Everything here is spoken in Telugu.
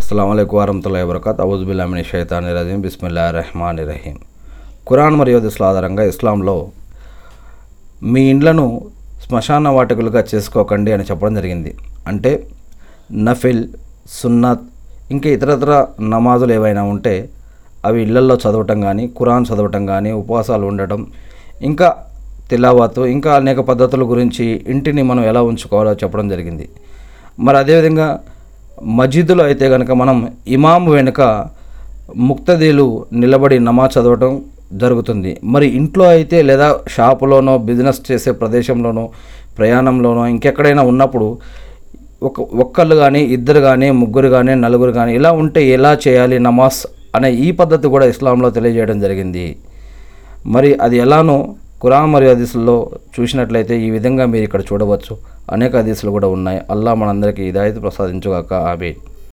అస్సలం అయికు వరహతుల్లా వబర్కత్ అవుజుబిల్లామిని షైతాని రజీం. బిస్మిల్లా రెహమాన్ రహీం. ఖురాన్ మరియు దిశల ఆధారంగా ఇస్లాంలో మీ ఇండ్లను శ్మశాన వాటికలుగా చేసుకోకండి అని చెప్పడం జరిగింది. అంటే నఫిల్ సున్నత్ ఇంకా ఇతరత్ర నమాజులు ఏవైనా ఉంటే అవి ఇళ్ళల్లో చదవటం కానీ ఖురాన్ చదవటం కానీ ఉపవాసాలు ఉండటం ఇంకా తిలావాతు ఇంకా అనేక పద్ధతుల గురించి ఇంటిని మనం ఎలా ఉంచుకోవాలో చెప్పడం జరిగింది. మరి అదేవిధంగా మజీదులో అయితే కనుక మనం ఇమాం వెనుక ముక్తదీలు నిలబడి నమాజ్ చదవటం జరుగుతుంది. మరి ఇంట్లో అయితే లేదా షాపులోనో బిజినెస్ చేసే ప్రదేశంలోనో ప్రయాణంలోనో ఇంకెక్కడైనా ఉన్నప్పుడు ఒక ఒక్కళ్ళు కానీ ఇద్దరు కానీ ముగ్గురు కానీ నలుగురు కానీ ఇలా ఉంటే ఎలా చేయాలి నమాజ్ అనే ఈ పద్ధతి కూడా ఇస్లాంలో తెలియజేయడం జరిగింది. మరి అది ఎలానో ఖురాన్ మరియు హదీసుల్లో చూసినట్లయితే ఈ విధంగా మీరు ఇక్కడ చూడవచ్చు. అనేక హదీసులు కూడా ఉన్నాయి. అల్లా మనందరికీ హిదాయత్ ప్రసాదించుగాక. ఆమె